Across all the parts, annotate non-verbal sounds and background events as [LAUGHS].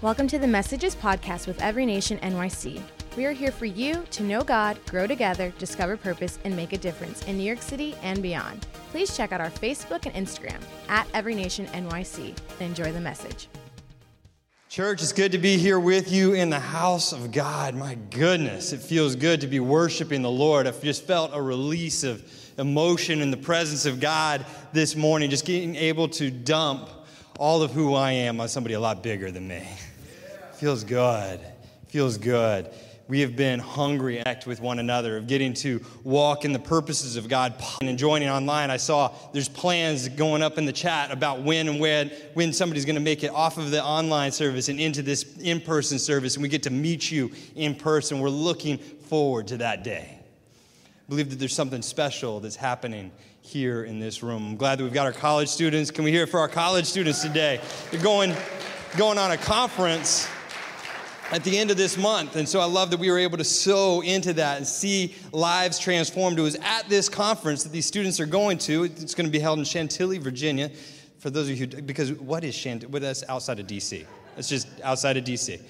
Welcome to the Messages Podcast with Every Nation NYC. We are here for you to know God, grow together, discover purpose, and make a difference in New York City and beyond. Please check out our Facebook and Instagram at Every Nation NYC and enjoy the message. Church, it's good to be here with you in the house of God. My goodness, it feels good to be worshiping the Lord. I've just felt a release of emotion in the presence of God this morning, just getting able to dump all of who I am on somebody a lot bigger than me. Feels good. Feels good. We have been hungry act with one another, of getting to walk in the purposes of God and joining online. I saw there's plans going up in the chat about when and when when somebody's going to make it off of the online service and into this in-person service, and we get to meet you in person. We're looking forward to that day. I believe that there's something special that's happening here in this room. I'm glad that we've got our college students. Can we hear it for our college students today? They're going, going on a conference at the end of this month. And so I love that we were able to sow into that and see lives transformed. It was at this conference that these students are going to. It's going to be held in Chantilly, Virginia. For those of you who, because what is Chantilly? Well, that's outside of DC. It's just outside of DC.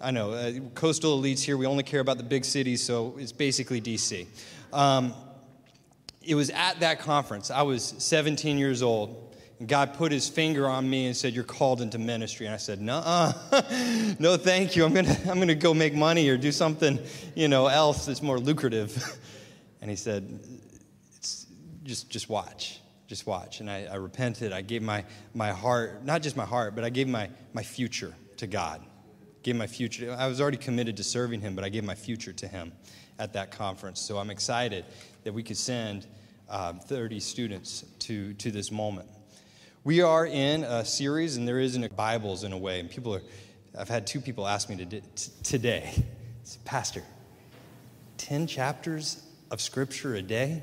I know, uh, coastal elites here, we only care about the big cities, so it's basically DC. Um, it was at that conference. I was 17 years old. And God put his finger on me and said, You're called into ministry. And I said, No, [LAUGHS] no, thank you. I'm going to I'm to go make money or do something you know, else that's more lucrative. [LAUGHS] And he said, just, just watch. Just watch. And I, I repented. I gave my, my heart, not just my heart, but I gave my, my future to God. Gave my future. I was already committed to serving him, but I gave my future to him at that conference. So I'm excited that we could send uh, 30 students to, to this moment. We are in a series, and there isn't Bibles in a way. And people are, I've had two people ask me to, today, Pastor, 10 chapters of Scripture a day?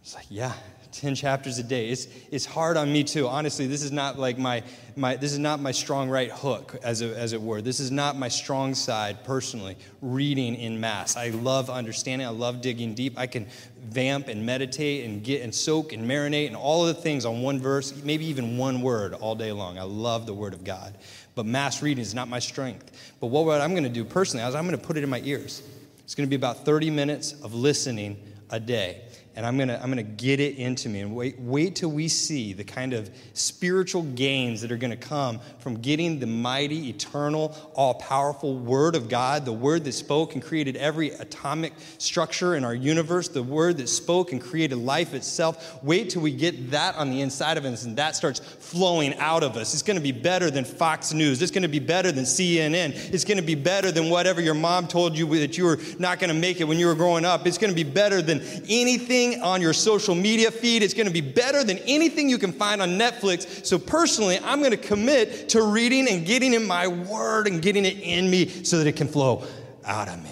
It's like, yeah, 10 chapters a day. It's, it's hard on me too. Honestly, this is not like my, my this is not my strong right hook, as, a, as it were. This is not my strong side personally, reading in mass. I love understanding. I love digging deep. I can vamp and meditate and get and soak and marinate and all of the things on one verse, maybe even one word all day long. I love the Word of God. But mass reading is not my strength. But what, I'm going to do personally is I'm going to put it in my ears. It's going to be about 30 minutes of listening a day and I'm gonna, I'm gonna get it into me. And wait, wait till we see the kind of spiritual gains that are gonna come from getting the mighty, eternal, all powerful Word of God, the Word that spoke and created every atomic structure in our universe, the Word that spoke and created life itself. Wait till we get that on the inside of us and that starts flowing out of us. It's gonna be better than Fox News. It's gonna be better than CNN. It's gonna be better than whatever your mom told you that you were not gonna make it when you were growing up. It's gonna be better than anything on your social media feed. It's going to be better than anything you can find on Netflix. So, personally, I'm going to commit to reading and getting in my word and getting it in me so that it can flow out of me.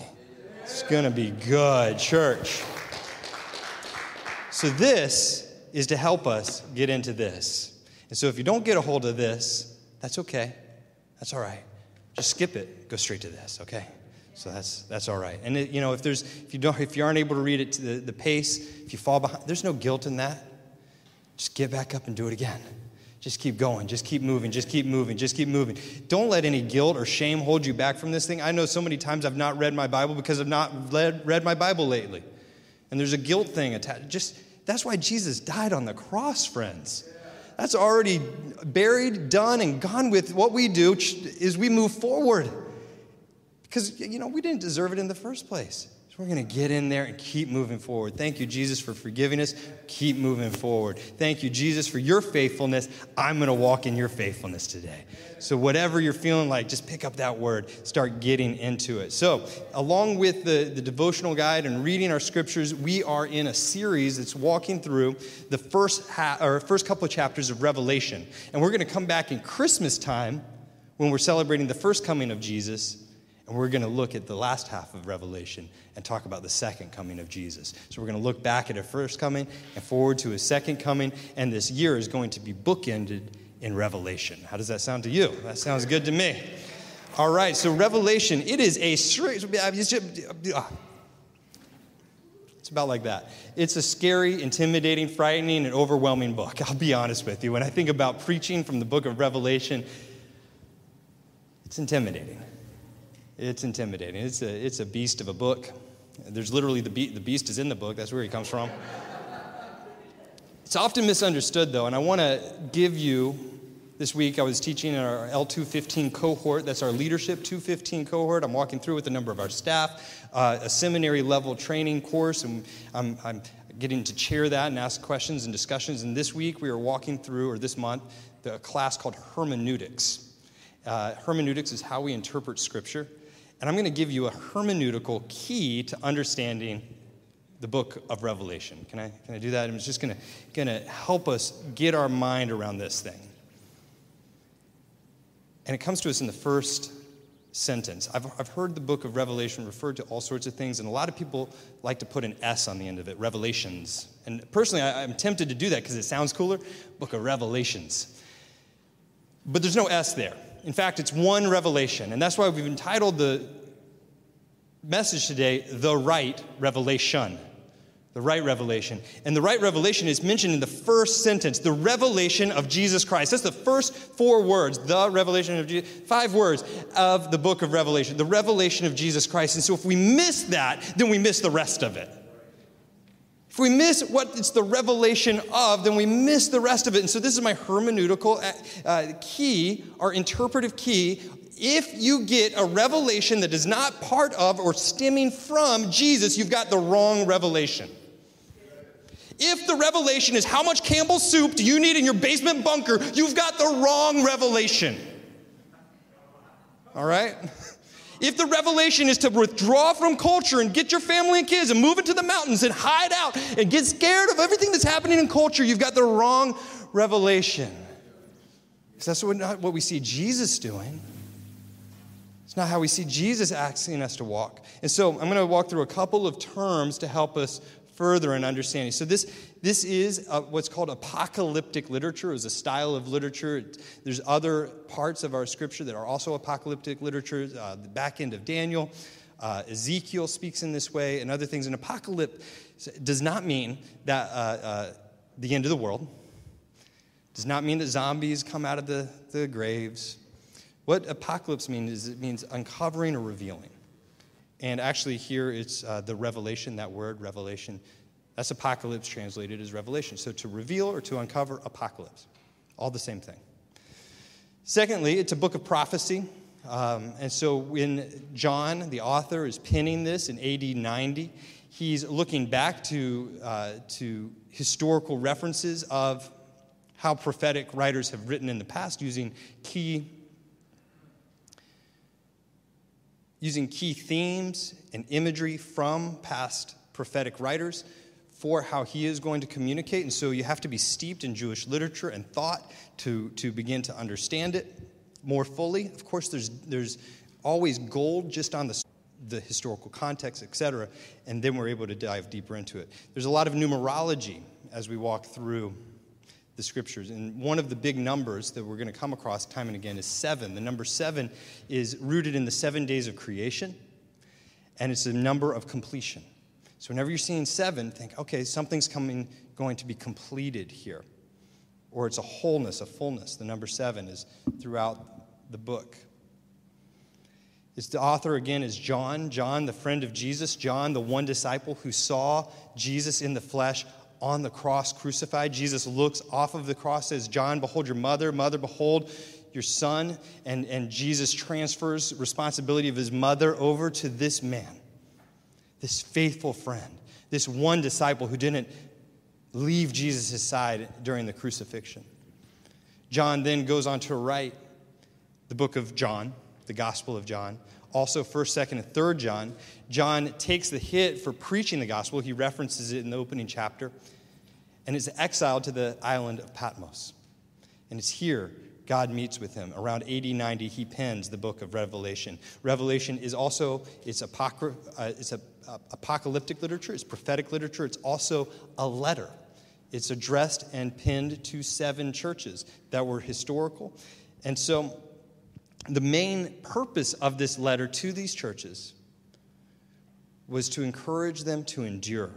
It's going to be good, church. So, this is to help us get into this. And so, if you don't get a hold of this, that's okay. That's all right. Just skip it. Go straight to this, okay? So that's, that's all right. And, it, you know, if, there's, if, you don't, if you aren't able to read it to the, the pace, if you fall behind, there's no guilt in that. Just get back up and do it again. Just keep going. Just keep moving. Just keep moving. Just keep moving. Don't let any guilt or shame hold you back from this thing. I know so many times I've not read my Bible because I've not read, read my Bible lately. And there's a guilt thing attached. Just that's why Jesus died on the cross, friends. That's already buried, done, and gone with. What we do is we move forward. Because, you know, we didn't deserve it in the first place. So we're going to get in there and keep moving forward. Thank you, Jesus, for forgiving us. Keep moving forward. Thank you, Jesus, for your faithfulness. I'm going to walk in your faithfulness today. So, whatever you're feeling like, just pick up that word, start getting into it. So, along with the, the devotional guide and reading our scriptures, we are in a series that's walking through the first, ha- or first couple of chapters of Revelation. And we're going to come back in Christmas time when we're celebrating the first coming of Jesus and we're going to look at the last half of Revelation and talk about the second coming of Jesus. So we're going to look back at a first coming and forward to his second coming. And this year is going to be bookended in Revelation. How does that sound to you? That sounds good to me. All right, so Revelation, it is a straight, ah. it's about like that. It's a scary, intimidating, frightening, and overwhelming book. I'll be honest with you. When I think about preaching from the book of Revelation, It's intimidating. It's intimidating. It's a, it's a beast of a book. There's literally the, be- the beast is in the book, that's where he comes from. it's often misunderstood, though, and I want to give you this week I was teaching in our L215 cohort. That's our leadership 215 cohort. I'm walking through with a number of our staff, uh, a seminary level training course, and I'm, I'm getting to chair that and ask questions and discussions. And this week we are walking through, or this month, the class called hermeneutics. Uh, hermeneutics is how we interpret Scripture. And I'm going to give you a hermeneutical key to understanding the book of Revelation. Can I, can I do that? I'm just going to, going to help us get our mind around this thing. And it comes to us in the first sentence. I've, I've heard the book of Revelation referred to all sorts of things, and a lot of people like to put an S on the end of it, Revelations. And personally, I, I'm tempted to do that because it sounds cooler Book of Revelations. But there's no S there. In fact, it's one revelation. And that's why we've entitled the message today, The Right Revelation the right revelation. And the right revelation is mentioned in the first sentence, the revelation of Jesus Christ. That's the first four words, the revelation of Jesus, five words of the book of Revelation, the revelation of Jesus Christ. And so if we miss that, then we miss the rest of it. If we miss what it's the revelation of, then we miss the rest of it. And so this is my hermeneutical uh, uh key, our interpretive key. If you get a revelation that is not part of or stemming from Jesus, you've got the wrong revelation. If the revelation is how much Campbell's soup do you need in your basement bunker, you've got the wrong revelation. All right? [LAUGHS] If the revelation is to withdraw from culture and get your family and kids and move into the mountains and hide out and get scared of everything that's happening in culture, you've got the wrong revelation. Because that's what, not what we see Jesus doing. It's not how we see Jesus asking us to walk. And so I'm going to walk through a couple of terms to help us further in understanding. So, this, this is uh, what's called apocalyptic literature, It's a style of literature. There's other parts of our scripture that are also apocalyptic literature, uh, the back end of Daniel. Uh, Ezekiel speaks in this way, and other things. And apocalypse does not mean that uh, uh, the end of the world, does not mean that zombies come out of the, the graves. What apocalypse means is it means uncovering or revealing. And actually, here it's uh, the revelation, that word, revelation. That's apocalypse translated as revelation. So to reveal or to uncover, apocalypse. All the same thing. Secondly, it's a book of prophecy. Um, and so when John, the author, is penning this in AD 90, he's looking back to, uh, to historical references of how prophetic writers have written in the past using key using key themes and imagery from past prophetic writers for how he is going to communicate. And so you have to be steeped in Jewish literature and thought to, to begin to understand it more fully. Of course, there's, there's always gold just on the, the historical context, etc. And then we're able to dive deeper into it. There's a lot of numerology as we walk through the scriptures. And one of the big numbers that we're going to come across time and again is seven. The number seven is rooted in the seven days of creation, and it's a number of completion. So whenever you're seeing seven, think, okay, something's coming, going to be completed here. Or it's a wholeness, a fullness. The number seven is throughout the book. It's the author again is John, John, the friend of Jesus, John, the one disciple who saw Jesus in the flesh on the cross crucified. Jesus looks off of the cross, says, John, behold your mother, mother, behold your son. And, and Jesus transfers responsibility of his mother over to this man, this faithful friend, this one disciple who didn't leave Jesus' side during the crucifixion. John then goes on to write the book of John, the Gospel of John, also 1st, 2nd, and 3rd John. John takes the hit for preaching the gospel. He references it in the opening chapter and is exiled to the island of Patmos. And it's here God meets with him. Around 80, 90, he pens the book of Revelation. Revelation is also, it's, apocry- uh, it's a, uh, apocalyptic literature, it's prophetic literature, it's also a letter. It's addressed and pinned to seven churches that were historical. And so the main purpose of this letter to these churches was to encourage them to endure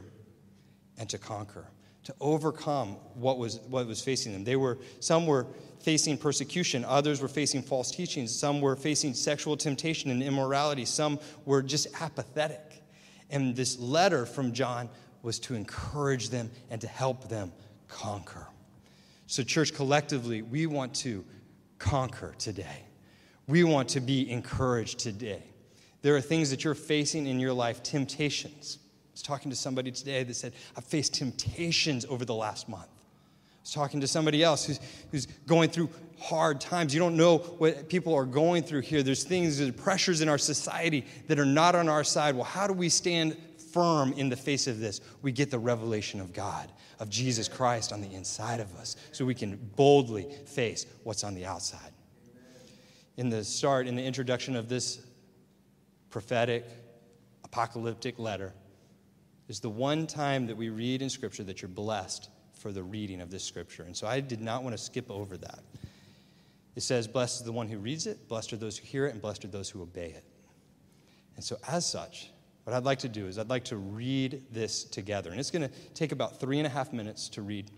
and to conquer to overcome what was, what was facing them. They were, some were facing persecution, others were facing false teachings, some were facing sexual temptation and immorality, some were just apathetic. And this letter from John was to encourage them and to help them conquer. So, church, collectively, we want to conquer today. We want to be encouraged today. There are things that you're facing in your life, temptations. I was talking to somebody today that said, I've faced temptations over the last month. I was talking to somebody else who's, who's going through hard times. You don't know what people are going through here. There's things, there's pressures in our society that are not on our side. Well, how do we stand firm in the face of this? We get the revelation of God, of Jesus Christ on the inside of us, so we can boldly face what's on the outside. In the start, in the introduction of this prophetic, apocalyptic letter is the one time that we read in Scripture that you're blessed for the reading of this Scripture. And so I did not want to skip over that. It says, Blessed is the one who reads it, blessed are those who hear it, and blessed are those who obey it. And so, as such, what I'd like to do is I'd like to read this together. And it's going to take about three and a half minutes to read.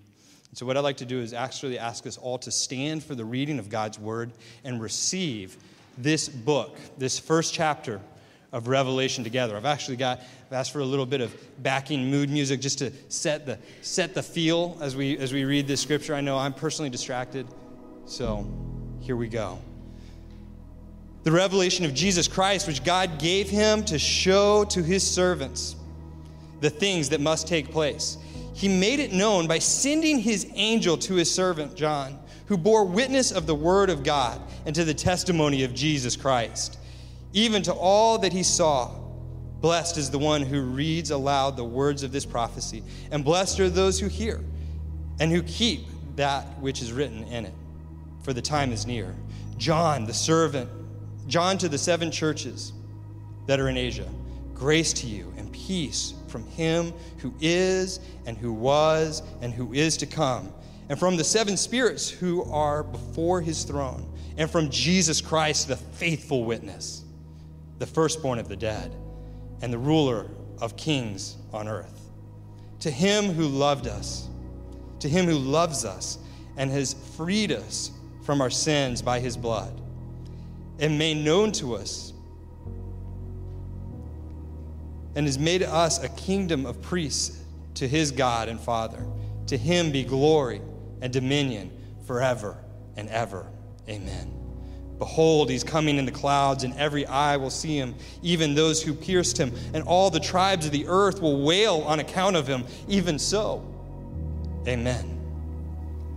And so, what I'd like to do is actually ask us all to stand for the reading of God's word and receive this book, this first chapter of Revelation together. I've actually got I've asked for a little bit of backing mood music just to set the set the feel as we as we read this scripture. I know I'm personally distracted, so here we go. The revelation of Jesus Christ, which God gave him to show to his servants the things that must take place. He made it known by sending his angel to his servant John, who bore witness of the word of God and to the testimony of Jesus Christ even to all that he saw. Blessed is the one who reads aloud the words of this prophecy, and blessed are those who hear and who keep that which is written in it, for the time is near. John, the servant, John to the seven churches that are in Asia, grace to you and peace from him who is and who was and who is to come, and from the seven spirits who are before his throne, and from Jesus Christ, the faithful witness the firstborn of the dead, and the ruler of kings on earth. To him who loved us, to him who loves us, and has freed us from our sins by his blood, and made known to us, and has made us a kingdom of priests to his God and Father. To him be glory and dominion forever and ever. Amen. Behold, he's coming in the clouds, and every eye will see him, even those who pierced him, and all the tribes of the earth will wail on account of him. Even so, amen.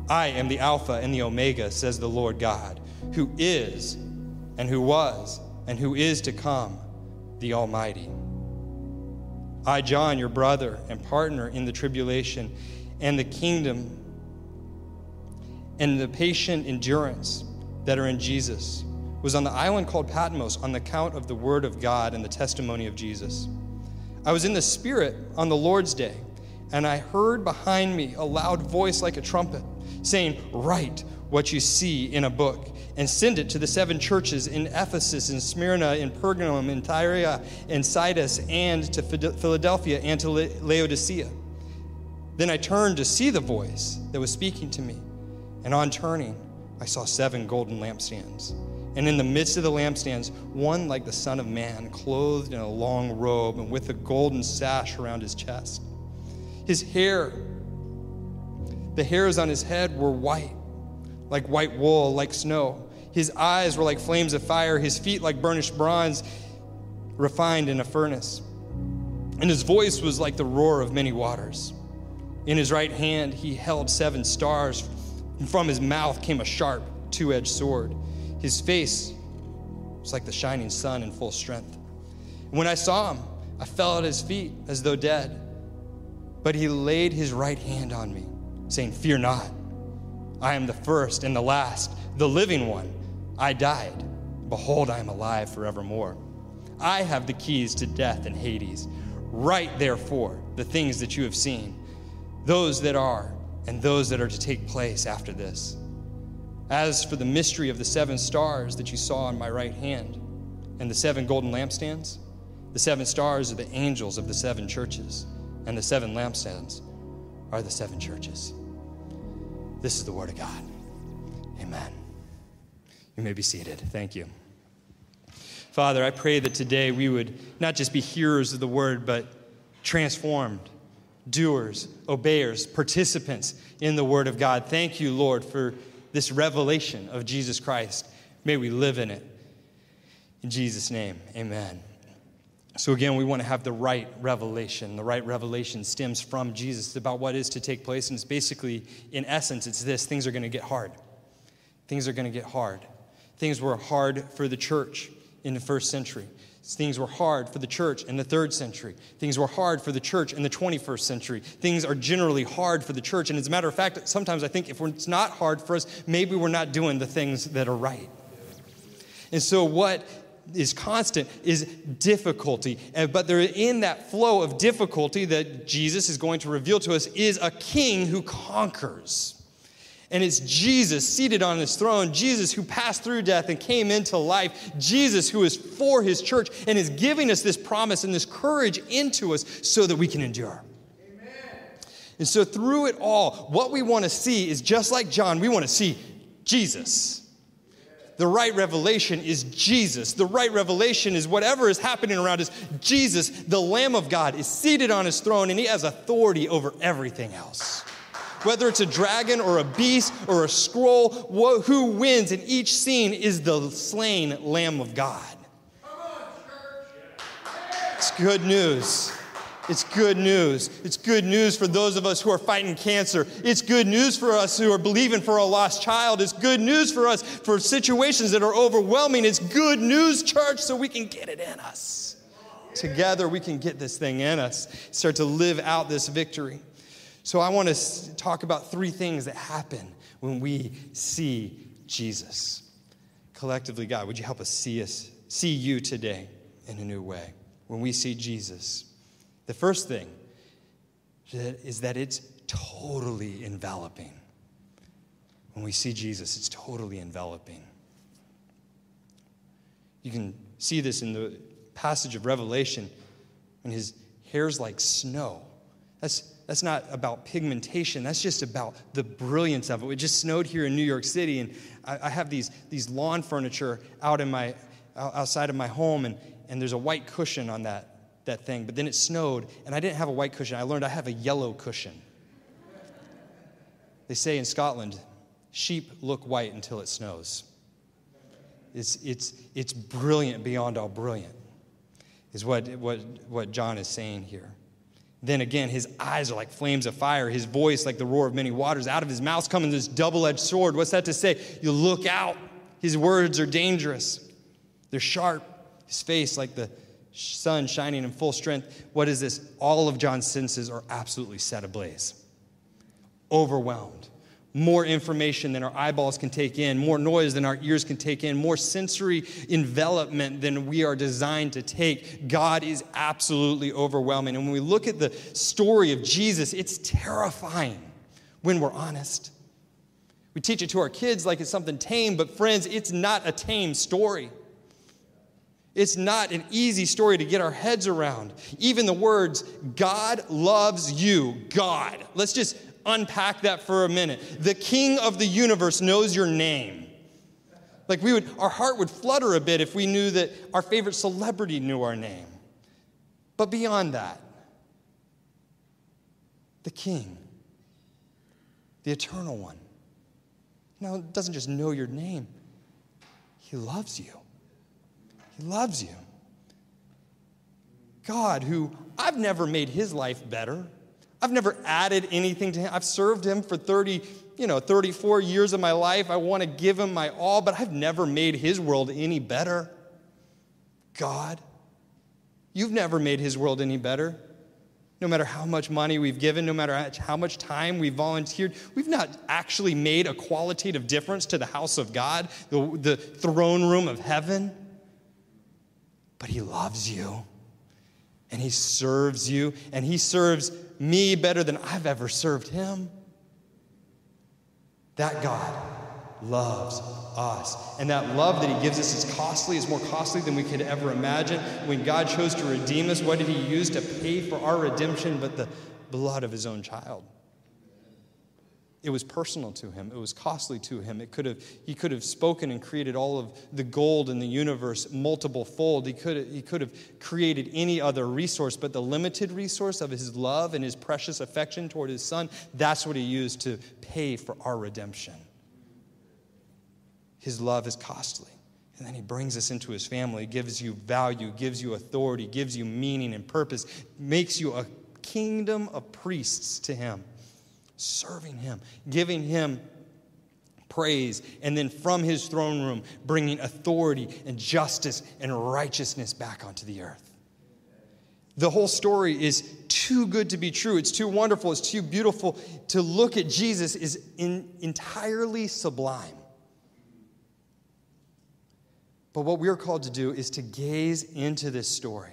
I am the Alpha and the Omega, says the Lord God, who is, and who was, and who is to come, the Almighty. I, John, your brother and partner in the tribulation and the kingdom and the patient endurance that are in Jesus was on the island called Patmos on the account of the word of God and the testimony of Jesus. I was in the Spirit on the Lord's day, and I heard behind me a loud voice like a trumpet saying, Write what you see in a book and send it to the seven churches in Ephesus, in Smyrna, in Pergamum, in Tyre, in Sardis, and to Philadelphia and to Laodicea. Then I turned to see the voice that was speaking to me, and on turning, I saw seven golden lampstands. And in the midst of the lampstands, one like the Son of Man, clothed in a long robe and with a golden sash around his chest. His hair, the hairs on his head were white, like white wool, like snow. His eyes were like flames of fire, his feet like burnished bronze, refined in a furnace. And his voice was like the roar of many waters. In his right hand, he held seven stars and from his mouth came a sharp, two edged sword. His face was like the shining sun in full strength. And when I saw him, I fell at his feet as though dead. But he laid his right hand on me, saying, Fear not. I am the first and the last, the living one. I died. Behold, I am alive forevermore. I have the keys to death and Hades. Write, therefore, the things that you have seen, those that are and those that are to take place after this. As for the mystery of the seven stars that you saw on my right hand and the seven golden lampstands, the seven stars are the angels of the seven churches, and the seven lampstands are the seven churches. This is the Word of God. Amen. You may be seated. Thank you. Father, I pray that today we would not just be hearers of the Word, but transformed, doers, obeyers, participants in the Word of God. Thank you, Lord, for this revelation of Jesus Christ. May we live in it. In Jesus' name, amen. So, again, we want to have the right revelation. The right revelation stems from Jesus. About what is to take place. And it's basically, in essence, it's this things are going to get hard. Things are going to get hard. Things were hard for the church in the first century. Things were hard for the church in the third century. Things were hard for the church in the 21st century. Things are generally hard for the church. And as a matter of fact, sometimes I think if it's not hard for us, maybe we're not doing the things that are right. And so, what is constant is difficulty. But there, in that flow of difficulty that Jesus is going to reveal to us is a king who conquers. And it's Jesus seated on his throne, Jesus who passed through death and came into life, Jesus who is for his church and is giving us this promise and this courage into us so that we can endure. Amen. And so, through it all, what we want to see is just like John, we want to see Jesus. The right revelation is Jesus. The right revelation is whatever is happening around us. Jesus, the Lamb of God, is seated on his throne and he has authority over everything else whether it's a dragon or a beast or a scroll, who wins in each scene is the slain Lamb of God. It's good news. It's good news. It's good news for those of us who are fighting cancer. It's good news for us who are believing for a lost child. It's good news for us for situations that are overwhelming. It's good news, church, so we can get it in us. Together, we can get this thing in us, start to live out this victory. So I want to talk about three things that happen when we see Jesus. Collectively, God, would you help us see us, see you today in a new way when we see Jesus? The first thing is that it's totally enveloping. When we see Jesus, it's totally enveloping. You can see this in the passage of Revelation when his hair's like snow. That's that's not about pigmentation. That's just about the brilliance of it. It just snowed here in New York City, and I, I have these, these lawn furniture out in my, outside of my home, and, and there's a white cushion on that, that thing. But then it snowed, and I didn't have a white cushion. I learned I have a yellow cushion. They say in Scotland, sheep look white until it snows. It's, it's, it's brilliant beyond all brilliant, is what, what, what John is saying here. Then again, his eyes are like flames of fire, his voice like the roar of many waters. Out of his mouth comes this double edged sword. What's that to say? You look out. His words are dangerous, they're sharp. His face like the sun shining in full strength. What is this? All of John's senses are absolutely set ablaze, overwhelmed more information than our eyeballs can take in, more noise than our ears can take in, more sensory envelopment than we are designed to take. God is absolutely overwhelming. And when we look at the story of Jesus, it's terrifying when we're honest. We teach it to our kids like it's something tame, but friends, it's not a tame story. It's not an easy story to get our heads around. Even the words, God loves you, God. Let's just unpack that for a minute. The king of the universe knows your name. Like we would, our heart would flutter a bit if we knew that our favorite celebrity knew our name. But beyond that, the king, the eternal one, now doesn't just know your name, he loves you. He loves you. God, who I've never made his life better. I've never added anything to him. I've served him for 30, you know, 34 years of my life. I want to give him my all, but I've never made his world any better. God, you've never made his world any better. No matter how much money we've given, no matter how much time we've volunteered, we've not actually made a qualitative difference to the house of God, the, the throne room of heaven. But he loves you and he serves you and he serves me better than I've ever served him. That God loves us. And that love that he gives us is costly, is more costly than we could ever imagine. When God chose to redeem us, what did he use to pay for our redemption but the blood of his own child? It was personal to him. It was costly to him. It could have, he could have spoken and created all of the gold in the universe multiple fold. He could, he could have created any other resource, but the limited resource of his love and his precious affection toward his son, that's what he used to pay for our redemption. His love is costly. And then he brings us into his family, gives you value, gives you authority, gives you meaning and purpose, makes you a kingdom of priests to him serving Him, giving Him praise, and then from His throne room, bringing authority and justice and righteousness back onto the earth. The whole story is too good to be true. It's too wonderful. It's too beautiful. To look at Jesus is in, entirely sublime. But what we are called to do is to gaze into this story,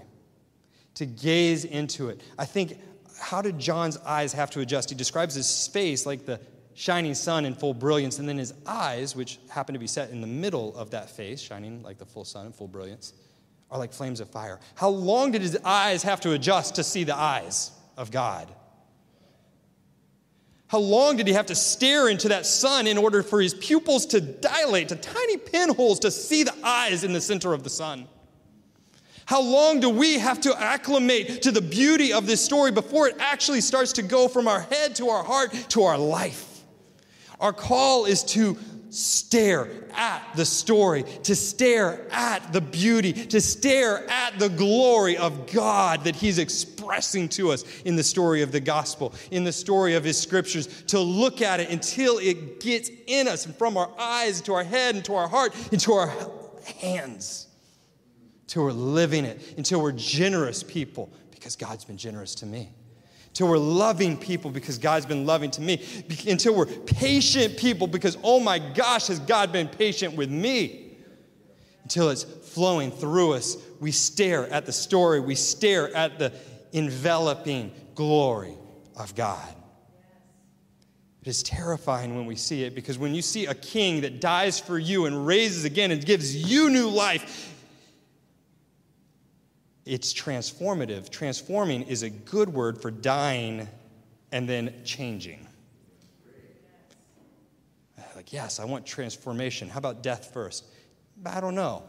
to gaze into it. I think how did John's eyes have to adjust? He describes his face like the shining sun in full brilliance, and then his eyes, which happen to be set in the middle of that face, shining like the full sun in full brilliance, are like flames of fire. How long did his eyes have to adjust to see the eyes of God? How long did he have to stare into that sun in order for his pupils to dilate to tiny pinholes to see the eyes in the center of the sun? How long do we have to acclimate to the beauty of this story before it actually starts to go from our head to our heart to our life? Our call is to stare at the story, to stare at the beauty, to stare at the glory of God that He's expressing to us in the story of the gospel, in the story of His scriptures, to look at it until it gets in us and from our eyes to our head and to our heart into our hands until we're living it, until we're generous people because God's been generous to me. Until we're loving people because God's been loving to me. Until we're patient people because, oh my gosh, has God been patient with me? Until it's flowing through us, we stare at the story, we stare at the enveloping glory of God. It is terrifying when we see it because when you see a king that dies for you and raises again and gives you new life, it's transformative. Transforming is a good word for dying and then changing. Like, yes, I want transformation. How about death first? I don't know.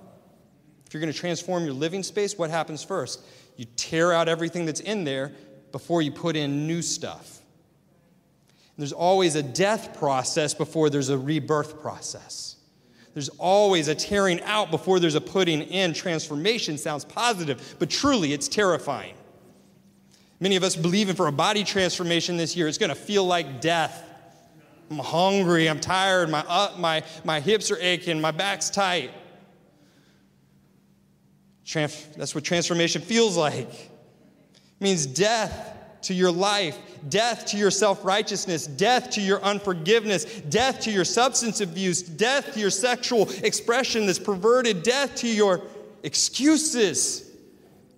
If you're going to transform your living space, what happens first? You tear out everything that's in there before you put in new stuff. And there's always a death process before there's a rebirth process. There's always a tearing out before there's a putting in. Transformation sounds positive, but truly it's terrifying. Many of us believing for a body transformation this year, it's going to feel like death. I'm hungry, I'm tired, my, uh, my, my hips are aching, my back's tight. That's what transformation feels like. It means death to your life, death to your self righteousness, death to your unforgiveness, death to your substance abuse, death to your sexual expression that's perverted, death to your excuses.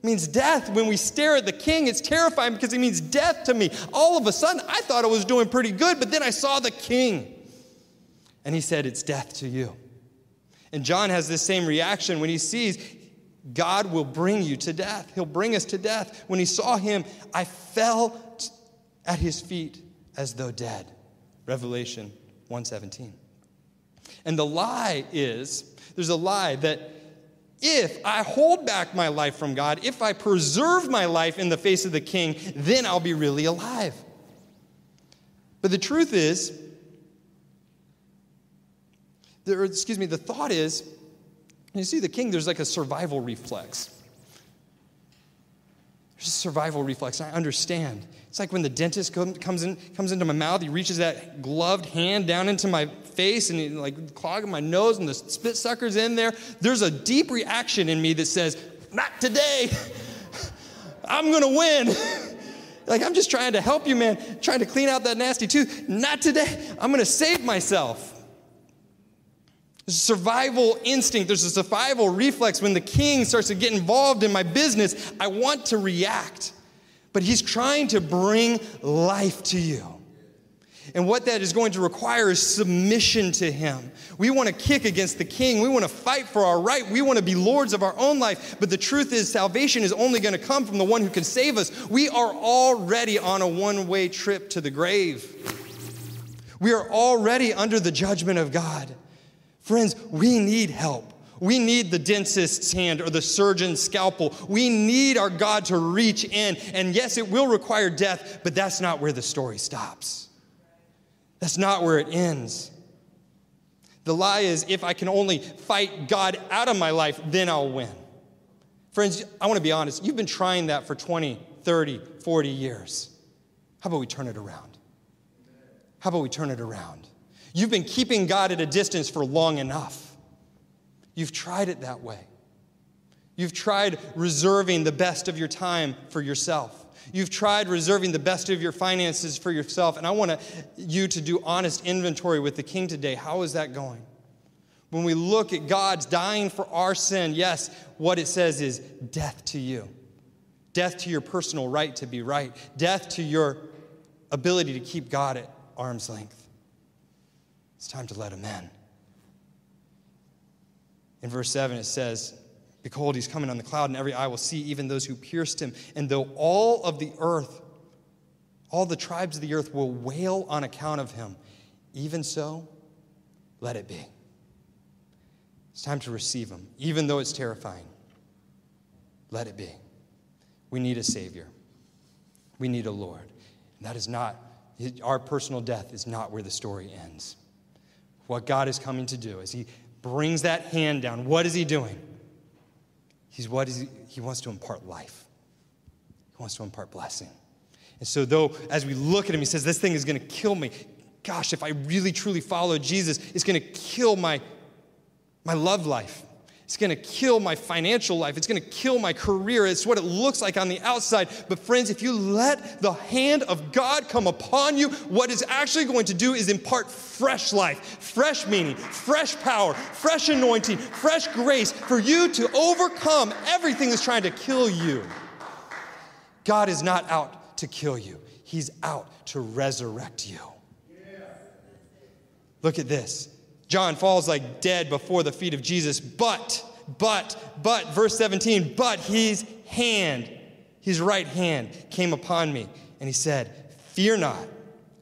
It means death. When we stare at the king, it's terrifying because it means death to me. All of a sudden, I thought I was doing pretty good, but then I saw the king. And he said, It's death to you. And John has this same reaction when he sees God will bring you to death. He'll bring us to death. When he saw him, I fell at his feet as though dead. Revelation 117. And the lie is there's a lie that if I hold back my life from God, if I preserve my life in the face of the king, then I'll be really alive. But the truth is, excuse me, the thought is you see, the king, there's like a survival reflex. There's a survival reflex. I understand. It's like when the dentist comes in, comes into my mouth, he reaches that gloved hand down into my face and he like clogging my nose and the spit sucker's in there. There's a deep reaction in me that says, not today. [LAUGHS] I'm gonna win. [LAUGHS] like I'm just trying to help you, man, trying to clean out that nasty tooth. Not today. I'm gonna save myself. There's a survival instinct, there's a survival reflex. When the king starts to get involved in my business, I want to react. But he's trying to bring life to you. And what that is going to require is submission to him. We want to kick against the king. We want to fight for our right. We want to be lords of our own life. But the truth is, salvation is only going to come from the one who can save us. We are already on a one way trip to the grave. We are already under the judgment of God. Friends, we need help. We need the dentist's hand or the surgeon's scalpel. We need our God to reach in. And yes, it will require death, but that's not where the story stops. That's not where it ends. The lie is if I can only fight God out of my life, then I'll win. Friends, I want to be honest. You've been trying that for 20, 30, 40 years. How about we turn it around? How about we turn it around? You've been keeping God at a distance for long enough. You've tried it that way. You've tried reserving the best of your time for yourself. You've tried reserving the best of your finances for yourself. And I want you to do honest inventory with the king today. How is that going? When we look at God's dying for our sin, yes, what it says is death to you, death to your personal right to be right, death to your ability to keep God at arm's length. It's time to let him in. In verse 7, it says, Behold, he's coming on the cloud, and every eye will see, even those who pierced him. And though all of the earth, all the tribes of the earth will wail on account of him, even so, let it be. It's time to receive him, even though it's terrifying. Let it be. We need a Savior, we need a Lord. And that is not, our personal death is not where the story ends. What God is coming to do is He brings that hand down. What is He doing? He's what is he, he wants to impart life. He wants to impart blessing. And so, though, as we look at him, he says, This thing is going to kill me. Gosh, if I really truly follow Jesus, it's going to kill my, my love life. It's going to kill my financial life. It's going to kill my career. It's what it looks like on the outside. But, friends, if you let the hand of God come upon you, what it's actually going to do is impart fresh life, fresh meaning, fresh power, fresh anointing, fresh grace for you to overcome everything that's trying to kill you. God is not out to kill you, He's out to resurrect you. Look at this. John falls like dead before the feet of Jesus, but, but, but, verse 17, but his hand, his right hand came upon me, and he said, Fear not,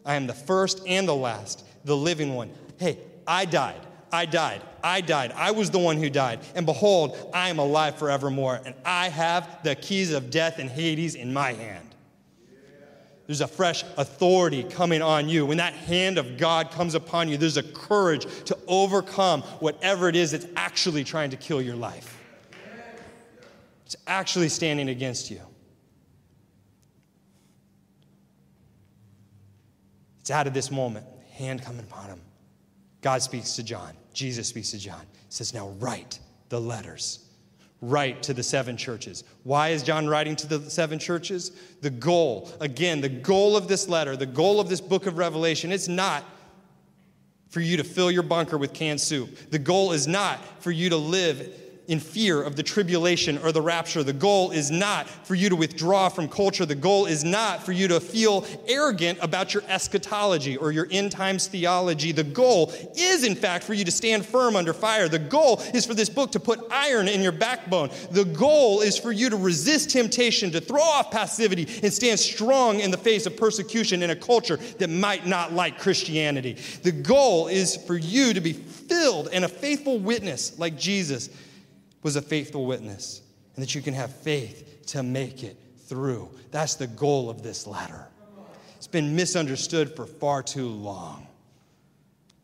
I am the first and the last, the living one. Hey, I died. I died. I died. I was the one who died. And behold, I am alive forevermore, and I have the keys of death and Hades in my hand. There's a fresh authority coming on you. When that hand of God comes upon you, there's a courage to overcome whatever it is that's actually trying to kill your life. It's actually standing against you. It's out of this moment, hand coming upon him. God speaks to John. Jesus speaks to John. He says, Now write the letters write to the seven churches. Why is John writing to the seven churches? The goal, again, the goal of this letter, the goal of this book of Revelation, it's not for you to fill your bunker with canned soup. The goal is not for you to live in fear of the tribulation or the rapture. The goal is not for you to withdraw from culture. The goal is not for you to feel arrogant about your eschatology or your end times theology. The goal is, in fact, for you to stand firm under fire. The goal is for this book to put iron in your backbone. The goal is for you to resist temptation, to throw off passivity, and stand strong in the face of persecution in a culture that might not like Christianity. The goal is for you to be filled and a faithful witness like Jesus was a faithful witness and that you can have faith to make it through. That's the goal of this letter. It's been misunderstood for far too long.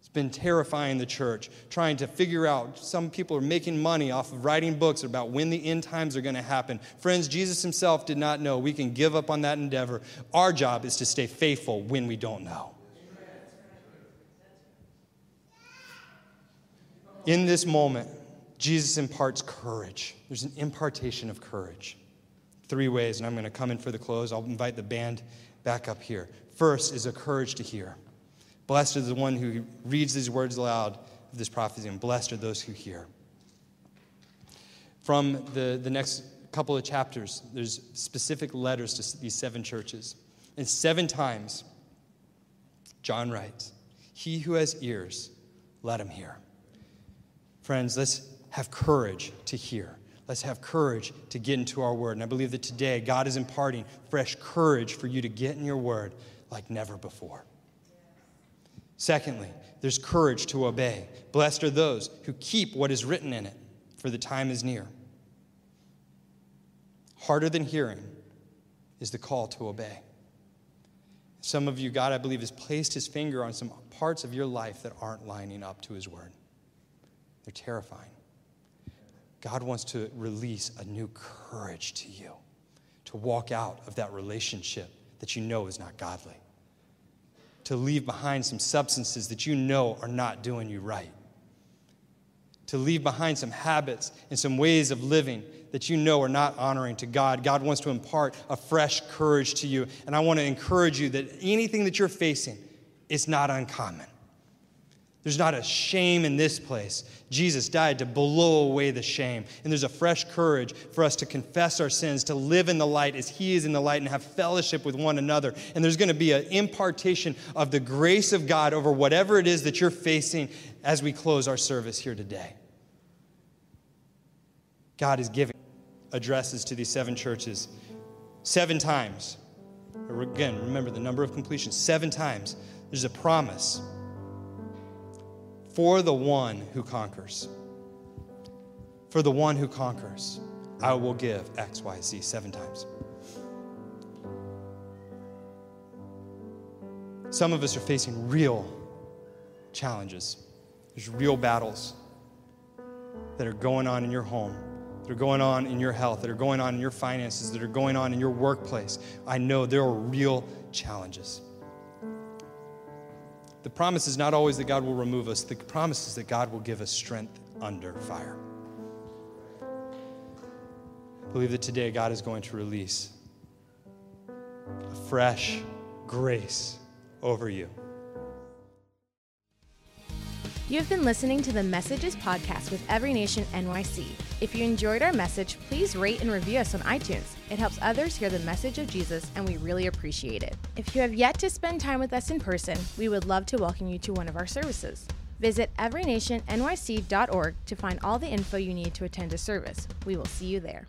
It's been terrifying the church, trying to figure out. Some people are making money off of writing books about when the end times are going to happen. Friends, Jesus himself did not know. We can give up on that endeavor. Our job is to stay faithful when we don't know. In this moment, Jesus imparts courage. There's an impartation of courage. Three ways, and I'm going to come in for the close. I'll invite the band back up here. First is a courage to hear. Blessed is the one who reads these words aloud of this prophecy, and blessed are those who hear. From the, the next couple of chapters, there's specific letters to these seven churches. And seven times, John writes, He who has ears, let him hear. Friends, let's have courage to hear. Let's have courage to get into our word. And I believe that today God is imparting fresh courage for you to get in your word like never before. Secondly, there's courage to obey. Blessed are those who keep what is written in it, for the time is near. Harder than hearing is the call to obey. Some of you, God, I believe, has placed his finger on some parts of your life that aren't lining up to his word. They're terrifying. God wants to release a new courage to you to walk out of that relationship that you know is not godly, to leave behind some substances that you know are not doing you right, to leave behind some habits and some ways of living that you know are not honoring to God. God wants to impart a fresh courage to you. And I want to encourage you that anything that you're facing is not uncommon. There's not a shame in this place. Jesus died to blow away the shame. And there's a fresh courage for us to confess our sins, to live in the light as He is in the light, and have fellowship with one another. And there's going to be an impartation of the grace of God over whatever it is that you're facing as we close our service here today. God is giving addresses to these seven churches seven times. Again, remember the number of completions seven times. There's a promise for the one who conquers. For the one who conquers, I will give X, Y, Z seven times. Some of us are facing real challenges. There's real battles that are going on in your home that are going on in your health, that are going on in your finances, that are going on in your workplace. I know there are real challenges. The promise is not always that God will remove us, the promise is that God will give us strength under fire. I believe that today God is going to release a fresh grace over you. You have been listening to the Messages podcast with Every Nation NYC. If you enjoyed our message, please rate and review us on iTunes. It helps others hear the message of Jesus, and we really appreciate it. If you have yet to spend time with us in person, we would love to welcome you to one of our services. Visit everynationnyc.org to find all the info you need to attend a service. We will see you there.